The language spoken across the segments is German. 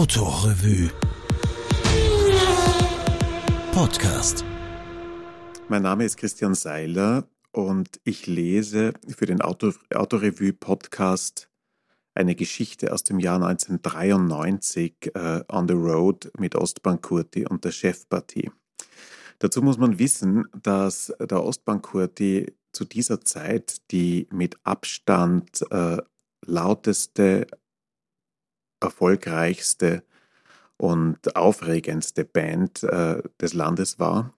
Autorevue Podcast. Mein Name ist Christian Seiler und ich lese für den Auto, Autorevue Podcast eine Geschichte aus dem Jahr 1993 äh, On the Road mit Ostbankurti und der Chefpartie. Dazu muss man wissen, dass der Ostbankurti zu dieser Zeit die mit Abstand äh, lauteste, erfolgreichste und aufregendste Band äh, des Landes war.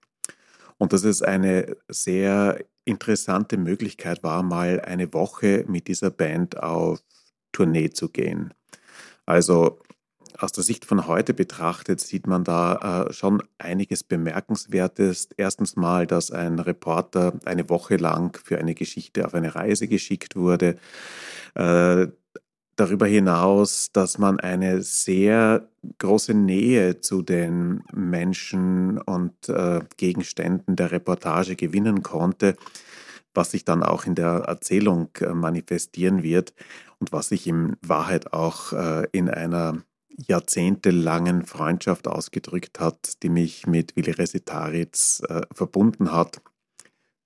Und dass es eine sehr interessante Möglichkeit war, mal eine Woche mit dieser Band auf Tournee zu gehen. Also aus der Sicht von heute betrachtet sieht man da äh, schon einiges Bemerkenswertes. Erstens mal, dass ein Reporter eine Woche lang für eine Geschichte auf eine Reise geschickt wurde. Äh, darüber hinaus, dass man eine sehr große Nähe zu den Menschen und äh, Gegenständen der Reportage gewinnen konnte, was sich dann auch in der Erzählung äh, manifestieren wird und was sich in Wahrheit auch äh, in einer jahrzehntelangen Freundschaft ausgedrückt hat, die mich mit Willi Resitaritz äh, verbunden hat,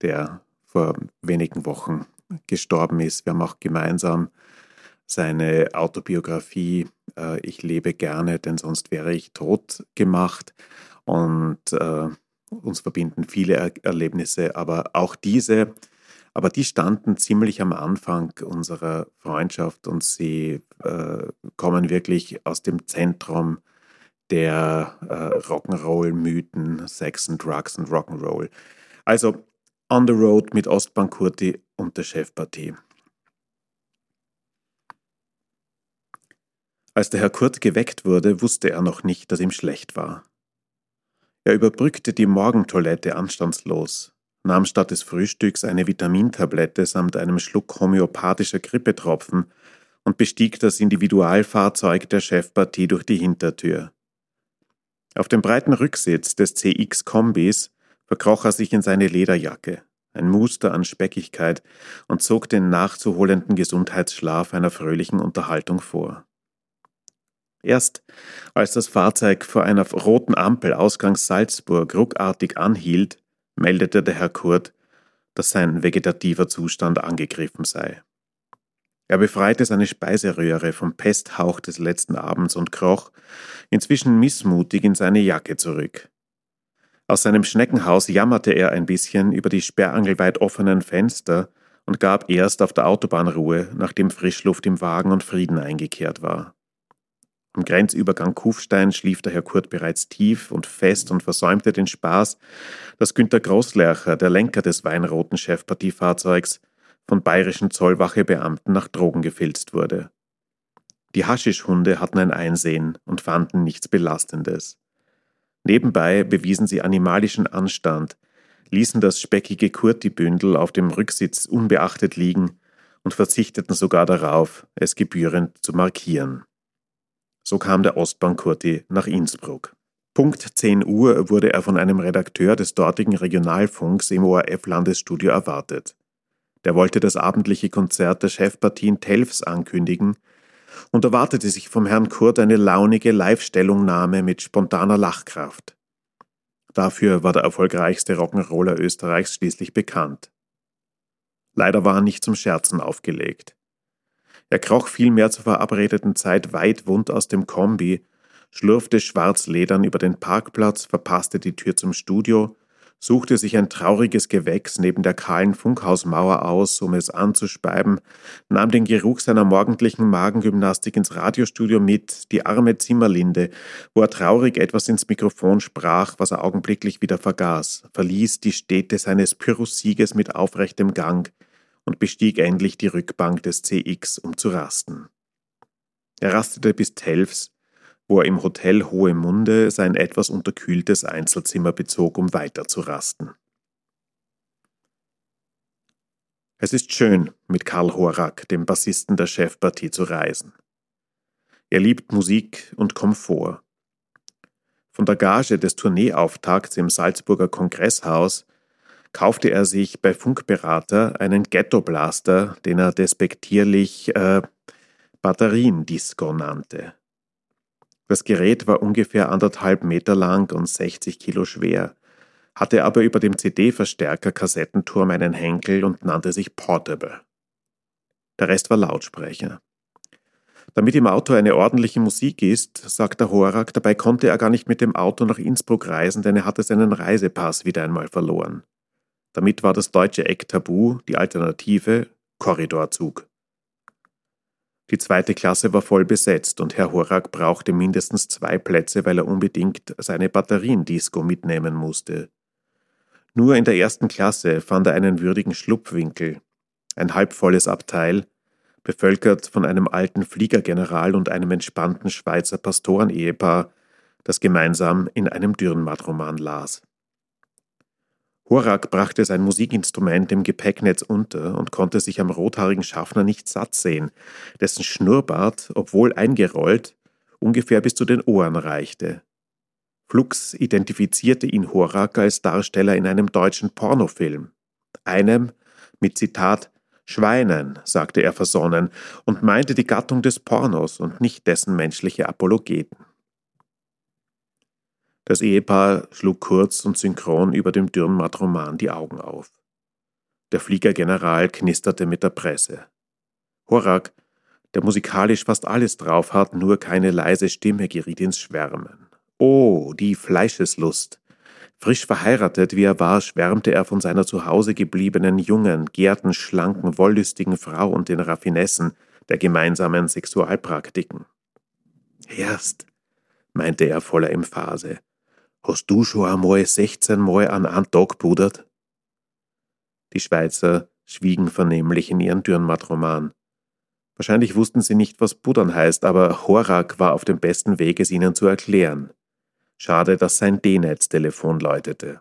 der vor wenigen Wochen gestorben ist. Wir haben auch gemeinsam seine Autobiografie äh, Ich lebe gerne, denn sonst wäre ich tot gemacht. Und äh, uns verbinden viele er Erlebnisse, aber auch diese, aber die standen ziemlich am Anfang unserer Freundschaft und sie äh, kommen wirklich aus dem Zentrum der äh, Rock'n'Roll-Mythen, Sex and Drugs und Rock'n'Roll. Also On the Road mit Ostbankurti und der Chefpartie. Als der Herr Kurt geweckt wurde, wusste er noch nicht, dass ihm schlecht war. Er überbrückte die Morgentoilette anstandslos, nahm statt des Frühstücks eine Vitamintablette samt einem Schluck homöopathischer Grippetropfen und bestieg das Individualfahrzeug der Chefpartie durch die Hintertür. Auf dem breiten Rücksitz des CX-Kombis verkroch er sich in seine Lederjacke, ein Muster an Speckigkeit, und zog den nachzuholenden Gesundheitsschlaf einer fröhlichen Unterhaltung vor. Erst als das Fahrzeug vor einer roten Ampel ausgangs Salzburg ruckartig anhielt, meldete der Herr Kurt, dass sein vegetativer Zustand angegriffen sei. Er befreite seine Speiseröhre vom Pesthauch des letzten Abends und kroch, inzwischen missmutig in seine Jacke zurück. Aus seinem Schneckenhaus jammerte er ein bisschen über die sperrangelweit offenen Fenster und gab erst auf der Autobahn Ruhe, nachdem Frischluft im Wagen und Frieden eingekehrt war. Am Grenzübergang Kufstein schlief der Herr Kurt bereits tief und fest und versäumte den Spaß, dass Günter Großlercher, der Lenker des weinroten Chefpartiefahrzeugs, von bayerischen Zollwachebeamten nach Drogen gefilzt wurde. Die Haschischhunde hatten ein Einsehen und fanden nichts Belastendes. Nebenbei bewiesen sie animalischen Anstand, ließen das speckige Kurtibündel auf dem Rücksitz unbeachtet liegen und verzichteten sogar darauf, es gebührend zu markieren. So kam der Ostbankurti nach Innsbruck. Punkt 10 Uhr wurde er von einem Redakteur des dortigen Regionalfunks im ORF-Landesstudio erwartet. Der wollte das abendliche Konzert der Chefpartien Telfs ankündigen und erwartete sich vom Herrn Kurt eine launige Live-Stellungnahme mit spontaner Lachkraft. Dafür war der erfolgreichste Rock'n'Roller Österreichs schließlich bekannt. Leider war er nicht zum Scherzen aufgelegt. Er kroch vielmehr zur verabredeten Zeit weit wund aus dem Kombi, schlurfte schwarzledern über den Parkplatz, verpasste die Tür zum Studio, suchte sich ein trauriges Gewächs neben der kahlen Funkhausmauer aus, um es anzuspeiben, nahm den Geruch seiner morgendlichen Magengymnastik ins Radiostudio mit, die arme Zimmerlinde, wo er traurig etwas ins Mikrofon sprach, was er augenblicklich wieder vergaß, verließ die Städte seines Pyrrhus-Sieges mit aufrechtem Gang, und bestieg endlich die Rückbank des CX, um zu rasten. Er rastete bis Telfs, wo er im Hotel Hohe Munde sein etwas unterkühltes Einzelzimmer bezog, um weiter zu rasten. Es ist schön, mit Karl Horak, dem Bassisten der Chefpartie, zu reisen. Er liebt Musik und Komfort. Von der Gage des Tourneeauftakts im Salzburger Kongresshaus kaufte er sich bei Funkberater einen Ghetto-Blaster, den er despektierlich äh, Batteriendisco nannte. Das Gerät war ungefähr anderthalb Meter lang und 60 Kilo schwer, hatte aber über dem CD-Verstärker Kassettenturm einen Henkel und nannte sich Portable. Der Rest war Lautsprecher. Damit im Auto eine ordentliche Musik ist, sagt der Horak, dabei konnte er gar nicht mit dem Auto nach Innsbruck reisen, denn er hatte seinen Reisepass wieder einmal verloren. Damit war das deutsche Eck tabu, die Alternative Korridorzug. Die zweite Klasse war voll besetzt und Herr Horak brauchte mindestens zwei Plätze, weil er unbedingt seine Batteriendisco mitnehmen musste. Nur in der ersten Klasse fand er einen würdigen Schlupfwinkel, ein halbvolles Abteil, bevölkert von einem alten Fliegergeneral und einem entspannten Schweizer Pastorenehepaar, das gemeinsam in einem Dürrenmatt-Roman las. Horak brachte sein Musikinstrument im Gepäcknetz unter und konnte sich am rothaarigen Schaffner nicht satt sehen, dessen Schnurrbart, obwohl eingerollt, ungefähr bis zu den Ohren reichte. Flux identifizierte ihn Horak als Darsteller in einem deutschen Pornofilm. Einem mit Zitat Schweinen, sagte er versonnen und meinte die Gattung des Pornos und nicht dessen menschliche Apologeten. Das Ehepaar schlug kurz und synchron über dem Dürrenmatt-Roman die Augen auf. Der Fliegergeneral knisterte mit der Presse. Horak, der musikalisch fast alles drauf hat, nur keine leise Stimme geriet ins Schwärmen. Oh, die Fleischeslust! Frisch verheiratet wie er war, schwärmte er von seiner zu Hause gebliebenen jungen, gärten, schlanken, wollüstigen Frau und den Raffinessen der gemeinsamen Sexualpraktiken. Erst, meinte er voller Emphase, Hast du schon einmal 16 Mal an einen Tag pudert? Die Schweizer schwiegen vernehmlich in ihren Dürrenmatt-Roman. Wahrscheinlich wussten sie nicht, was Pudern heißt, aber Horak war auf dem besten Weg, es ihnen zu erklären. Schade, dass sein D-Netz-Telefon läutete.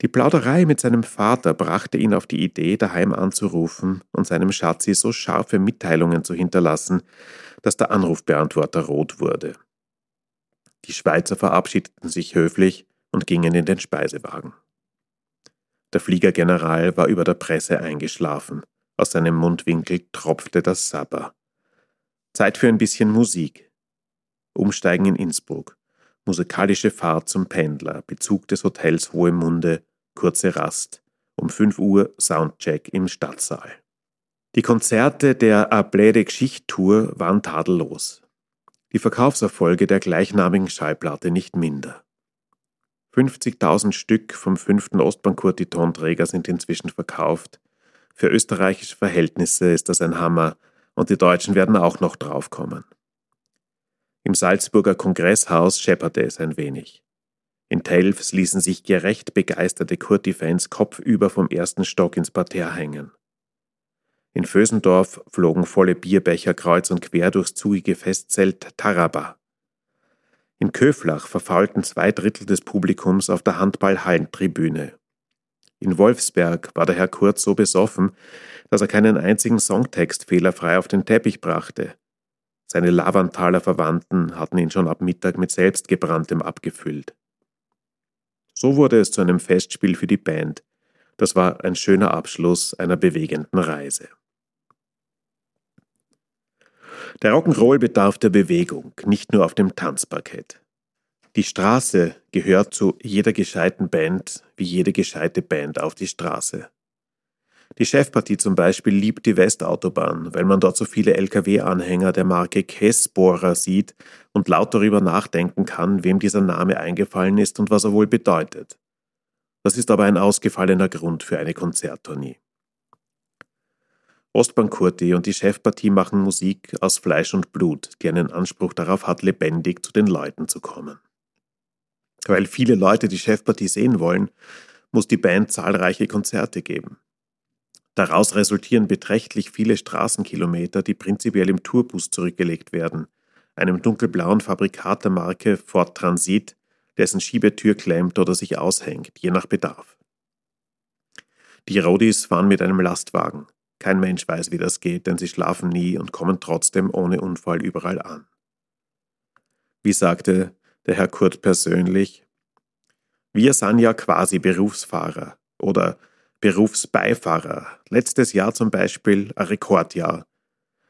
Die Plauderei mit seinem Vater brachte ihn auf die Idee, daheim anzurufen und seinem Schatzi so scharfe Mitteilungen zu hinterlassen, dass der Anrufbeantworter rot wurde. Die Schweizer verabschiedeten sich höflich und gingen in den Speisewagen. Der Fliegergeneral war über der Presse eingeschlafen. Aus seinem Mundwinkel tropfte das Sabber. Zeit für ein bisschen Musik. Umsteigen in Innsbruck. Musikalische Fahrt zum Pendler. Bezug des Hotels Hohe Munde. Kurze Rast. Um 5 Uhr Soundcheck im Stadtsaal. Die Konzerte der Ablede Geschichttour waren tadellos die Verkaufserfolge der gleichnamigen Schallplatte nicht minder. 50.000 Stück vom fünften Ostbank-Kurtitonträger sind inzwischen verkauft. Für österreichische Verhältnisse ist das ein Hammer und die Deutschen werden auch noch draufkommen. Im Salzburger Kongresshaus schepperte es ein wenig. In Telfs ließen sich gerecht begeisterte Kurti-Fans kopfüber vom ersten Stock ins Parterre hängen. In Vösendorf flogen volle Bierbecher kreuz und quer durchs zugige Festzelt Taraba. In Köflach verfaulten zwei Drittel des Publikums auf der Handball-Hallentribüne. In Wolfsberg war der Herr Kurz so besoffen, dass er keinen einzigen Songtext fehlerfrei auf den Teppich brachte. Seine Lavanthaler Verwandten hatten ihn schon ab Mittag mit selbstgebranntem abgefüllt. So wurde es zu einem Festspiel für die Band. Das war ein schöner Abschluss einer bewegenden Reise. Der Rock'n'Roll bedarf der Bewegung, nicht nur auf dem Tanzparkett. Die Straße gehört zu jeder gescheiten Band, wie jede gescheite Band auf die Straße. Die Chefpartie zum Beispiel liebt die Westautobahn, weil man dort so viele Lkw-Anhänger der Marke Kessbohrer sieht und laut darüber nachdenken kann, wem dieser Name eingefallen ist und was er wohl bedeutet. Das ist aber ein ausgefallener Grund für eine Konzerttournee. Ostbankurti und die Chefpartie machen Musik aus Fleisch und Blut, die einen Anspruch darauf hat, lebendig zu den Leuten zu kommen. Weil viele Leute die Chefpartie sehen wollen, muss die Band zahlreiche Konzerte geben. Daraus resultieren beträchtlich viele Straßenkilometer, die prinzipiell im Tourbus zurückgelegt werden, einem dunkelblauen Fabrikat der Marke Ford Transit, dessen Schiebetür klemmt oder sich aushängt, je nach Bedarf. Die Rodis fahren mit einem Lastwagen. Kein Mensch weiß, wie das geht, denn sie schlafen nie und kommen trotzdem ohne Unfall überall an. Wie sagte der Herr Kurt persönlich, wir sind ja quasi Berufsfahrer oder Berufsbeifahrer. Letztes Jahr zum Beispiel ein Rekordjahr.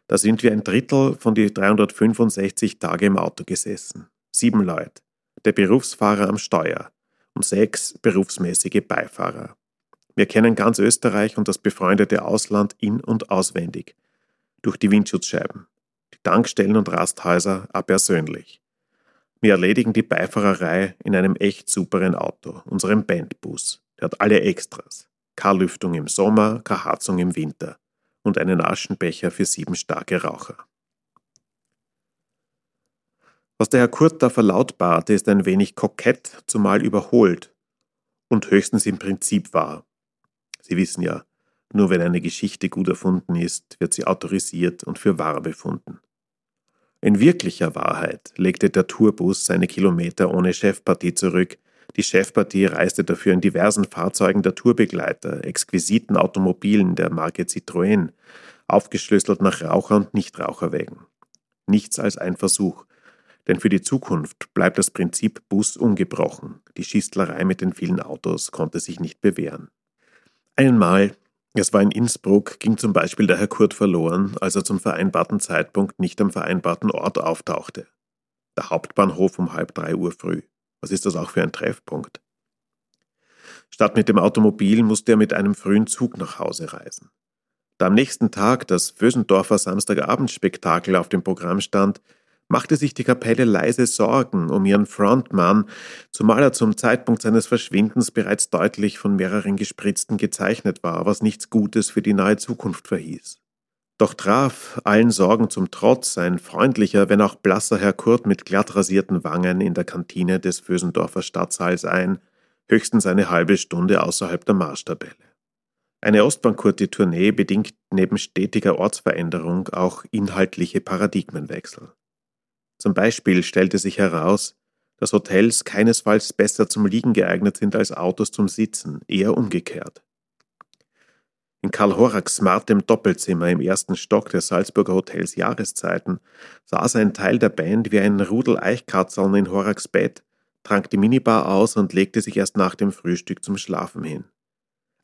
Da sind wir ein Drittel von die 365 Tage im Auto gesessen. Sieben Leute. Der Berufsfahrer am Steuer und sechs berufsmäßige Beifahrer. Wir kennen ganz Österreich und das befreundete Ausland in- und auswendig. Durch die Windschutzscheiben. Die Tankstellen und Rasthäuser persönlich. Wir erledigen die Beifahrerei in einem echt superen Auto, unserem Bandbus. Der hat alle Extras. Keine Lüftung im Sommer, keine Heizung im Winter und einen Aschenbecher für sieben starke Raucher. Was der Herr Kurt da verlautbarte, ist ein wenig kokett, zumal überholt und höchstens im Prinzip wahr. Sie wissen ja, nur wenn eine Geschichte gut erfunden ist, wird sie autorisiert und für wahr befunden. In wirklicher Wahrheit legte der Tourbus seine Kilometer ohne Chefpartie zurück. Die Chefpartie reiste dafür in diversen Fahrzeugen der Tourbegleiter, exquisiten Automobilen der Marke Citroën, aufgeschlüsselt nach Raucher- und Nichtraucherwägen. Nichts als ein Versuch, denn für die Zukunft bleibt das Prinzip Bus ungebrochen. Die Schistlerei mit den vielen Autos konnte sich nicht bewähren. Einmal es war in Innsbruck, ging zum Beispiel der Herr Kurt verloren, als er zum vereinbarten Zeitpunkt nicht am vereinbarten Ort auftauchte. Der Hauptbahnhof um halb drei Uhr früh. Was ist das auch für ein Treffpunkt? Statt mit dem Automobil musste er mit einem frühen Zug nach Hause reisen. Da am nächsten Tag das Vösendorfer Samstagabendspektakel auf dem Programm stand, machte sich die Kapelle leise Sorgen um ihren Frontmann, zumal er zum Zeitpunkt seines Verschwindens bereits deutlich von mehreren Gespritzten gezeichnet war, was nichts Gutes für die nahe Zukunft verhieß. Doch traf, allen Sorgen zum Trotz, ein freundlicher, wenn auch blasser Herr Kurt mit glatt rasierten Wangen in der Kantine des Vösendorfer Stadtsaals ein, höchstens eine halbe Stunde außerhalb der Marschtabelle. Eine Ostbankurti-Tournee bedingt neben stetiger Ortsveränderung auch inhaltliche Paradigmenwechsel. Zum Beispiel stellte sich heraus, dass Hotels keinesfalls besser zum Liegen geeignet sind als Autos zum Sitzen, eher umgekehrt. In Karl Horacks smartem Doppelzimmer im ersten Stock des Salzburger Hotels Jahreszeiten saß ein Teil der Band wie ein Rudel Eichkatzeln in Horacks Bett, trank die Minibar aus und legte sich erst nach dem Frühstück zum Schlafen hin.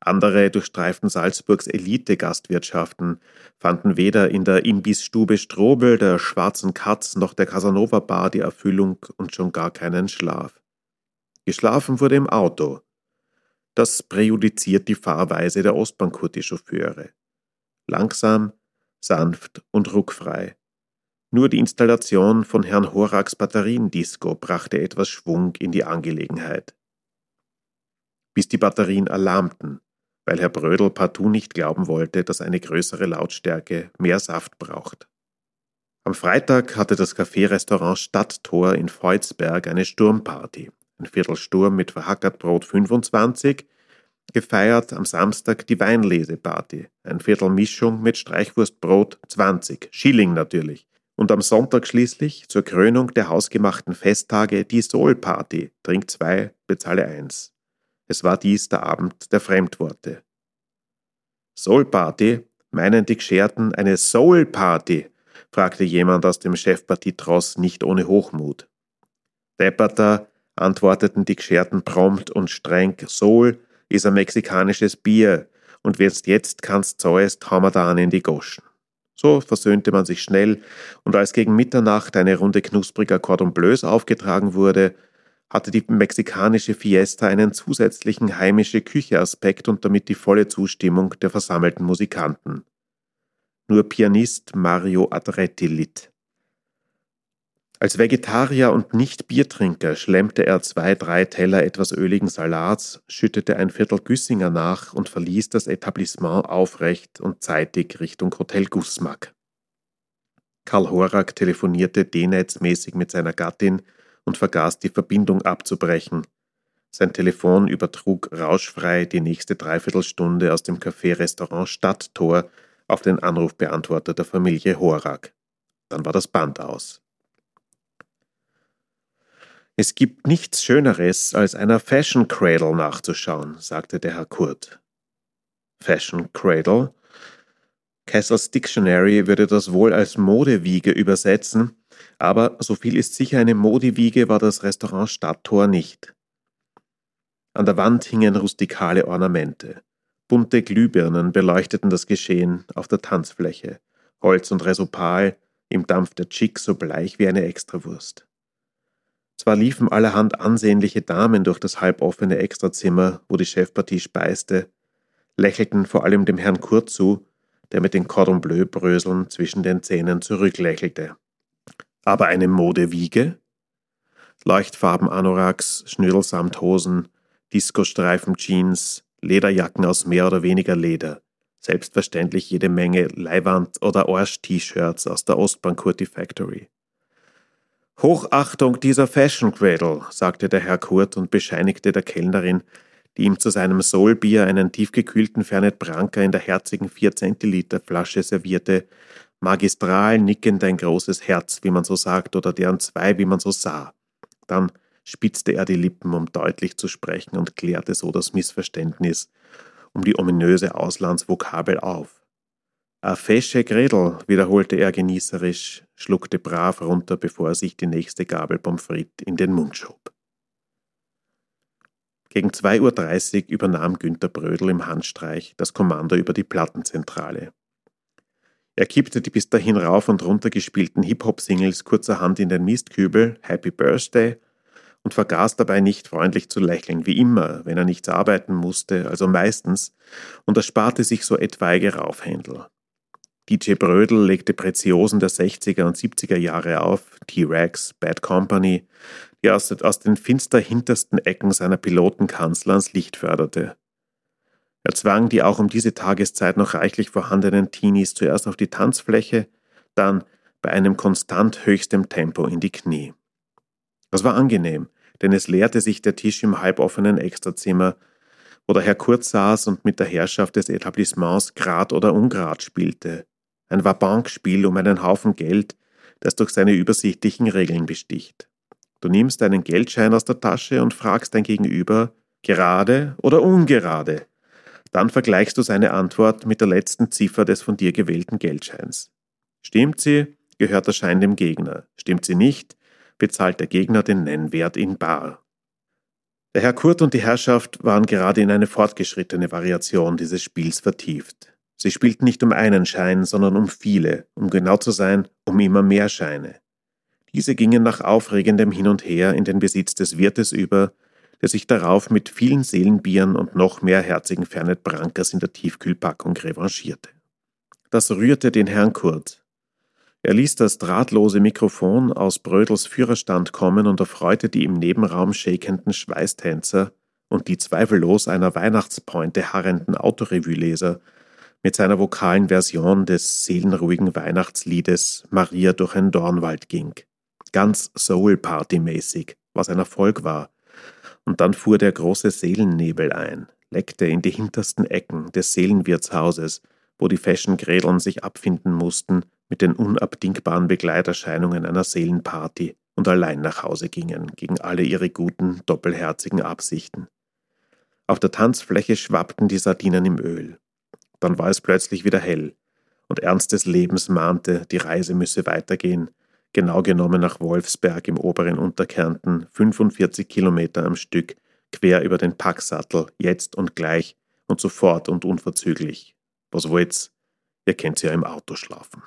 Andere durchstreiften Salzburgs Elite-Gastwirtschaften, fanden weder in der Imbissstube Strobel, der Schwarzen Katz noch der Casanova Bar die Erfüllung und schon gar keinen Schlaf. Geschlafen wurde im Auto. Das präjudiziert die Fahrweise der Ostbankurti-Chauffeure. Langsam, sanft und ruckfrei. Nur die Installation von Herrn Horaks Batteriendisco brachte etwas Schwung in die Angelegenheit. Bis die Batterien erlahmten, weil Herr Brödel partout nicht glauben wollte, dass eine größere Lautstärke mehr Saft braucht. Am Freitag hatte das Café-Restaurant Stadttor in Freudsberg eine Sturmparty, ein Viertelsturm mit Verhackertbrot 25, gefeiert am Samstag die Weinleseparty, ein Viertel Mischung mit Streichwurstbrot 20, Schilling natürlich, und am Sonntag schließlich zur Krönung der hausgemachten Festtage die Soul-Party, Trink 2, bezahle 1. Es war dies der Abend der Fremdworte. Soul Party? Meinen die Gescherten eine Soul Party? fragte jemand aus dem Chefpartietross nicht ohne Hochmut. Depperter antworteten die Gescherten prompt und streng, Soul ist ein mexikanisches Bier und wirst jetzt kannst haben wir da in die Goschen. So versöhnte man sich schnell, und als gegen Mitternacht eine Runde knuspriger Cordon Bleus aufgetragen wurde, hatte die mexikanische Fiesta einen zusätzlichen heimische Küche-Aspekt und damit die volle Zustimmung der versammelten Musikanten. Nur Pianist Mario Adretti litt. Als Vegetarier und Nicht-Biertrinker schlemmte er zwei, drei Teller etwas öligen Salats, schüttete ein Viertel Güssinger nach und verließ das Etablissement aufrecht und zeitig Richtung Hotel Gussmack. Karl Horak telefonierte D-Netzmäßig mit seiner Gattin, und vergaß die Verbindung abzubrechen. Sein Telefon übertrug rauschfrei die nächste Dreiviertelstunde aus dem Café-Restaurant Stadttor auf den Anrufbeantworter der Familie Horak. Dann war das Band aus. Es gibt nichts Schöneres, als einer Fashion Cradle nachzuschauen, sagte der Herr Kurt. Fashion Cradle? Kessels Dictionary würde das wohl als Modewiege übersetzen, aber so viel ist sicher, eine Modiwiege war das Restaurant Stadttor nicht. An der Wand hingen rustikale Ornamente. Bunte Glühbirnen beleuchteten das Geschehen auf der Tanzfläche. Holz und Resopal, im Dampf der Chick so bleich wie eine Extrawurst. Zwar liefen allerhand ansehnliche Damen durch das halboffene Extrazimmer, wo die Chefpartie speiste, lächelten vor allem dem Herrn Kurt zu, der mit den Cordon Bleu-Bröseln zwischen den Zähnen zurücklächelte. Aber eine Modewiege? Leuchtfarben-Anoraks, Schnürdelsamthosen, Disco-Streifen-Jeans, Lederjacken aus mehr oder weniger Leder, selbstverständlich jede Menge Leihwand- oder Orsch-T-Shirts aus der Ostbankurti Factory. Hochachtung dieser Fashion Cradle, sagte der Herr Kurt und bescheinigte der Kellnerin, die ihm zu seinem Soulbier einen tiefgekühlten Fernet Branca in der herzigen 4 Zentiliter Flasche servierte, magistral nickend ein großes Herz, wie man so sagt, oder deren zwei, wie man so sah. Dann spitzte er die Lippen, um deutlich zu sprechen und klärte so das Missverständnis um die ominöse Auslandsvokabel auf. A fesche Gredel, wiederholte er genießerisch, schluckte brav runter, bevor er sich die nächste Gabel Pommes frites in den Mund schob. Gegen 2.30 Uhr übernahm Günter Brödel im Handstreich das Kommando über die Plattenzentrale. Er kippte die bis dahin rauf und runter gespielten Hip-Hop-Singles kurzerhand in den Mistkübel Happy Birthday und vergaß dabei nicht freundlich zu lächeln, wie immer, wenn er nichts arbeiten musste, also meistens, und ersparte sich so etwaige Raufhändel. DJ Brödel legte Preziosen der 60er und 70er Jahre auf, T-Rex, Bad Company, die aus, aus den finster hintersten Ecken seiner Pilotenkanzler ans Licht förderte. Er zwang die auch um diese Tageszeit noch reichlich vorhandenen Teenies zuerst auf die Tanzfläche, dann bei einem konstant höchstem Tempo in die Knie. Das war angenehm, denn es leerte sich der Tisch im halboffenen Extrazimmer, wo der Herr Kurz saß und mit der Herrschaft des Etablissements Grad oder Ungrad spielte. Ein Vabankspiel um einen Haufen Geld, das durch seine übersichtlichen Regeln besticht. Du nimmst einen Geldschein aus der Tasche und fragst dein Gegenüber, gerade oder ungerade. Dann vergleichst du seine Antwort mit der letzten Ziffer des von dir gewählten Geldscheins. Stimmt sie, gehört der Schein dem Gegner. Stimmt sie nicht, bezahlt der Gegner den Nennwert in bar. Der Herr Kurt und die Herrschaft waren gerade in eine fortgeschrittene Variation dieses Spiels vertieft. Sie spielten nicht um einen Schein, sondern um viele, um genau zu sein, um immer mehr Scheine. Diese gingen nach aufregendem Hin und Her in den Besitz des Wirtes über, der sich darauf mit vielen Seelenbieren und noch mehr herzigen Fernet Brankers in der Tiefkühlpackung revanchierte. Das rührte den Herrn Kurt. Er ließ das drahtlose Mikrofon aus Brödels Führerstand kommen und erfreute die im Nebenraum shakenden Schweißtänzer und die zweifellos einer Weihnachtspointe harrenden Autorevue-Leser mit seiner vokalen Version des seelenruhigen Weihnachtsliedes Maria durch ein Dornwald ging ganz Soul-Party-mäßig, was ein Erfolg war. Und dann fuhr der große Seelennebel ein, leckte in die hintersten Ecken des Seelenwirtshauses, wo die Fashion-Grädeln sich abfinden mussten mit den unabdingbaren Begleiterscheinungen einer Seelenparty und allein nach Hause gingen, gegen alle ihre guten, doppelherzigen Absichten. Auf der Tanzfläche schwappten die Sardinen im Öl. Dann war es plötzlich wieder hell, und Ernst des Lebens mahnte, die Reise müsse weitergehen, genau genommen nach Wolfsberg im oberen Unterkärnten, 45 Kilometer am Stück, quer über den Packsattel, jetzt und gleich und sofort und unverzüglich. Was wollt's? Ihr könnt ja im Auto schlafen.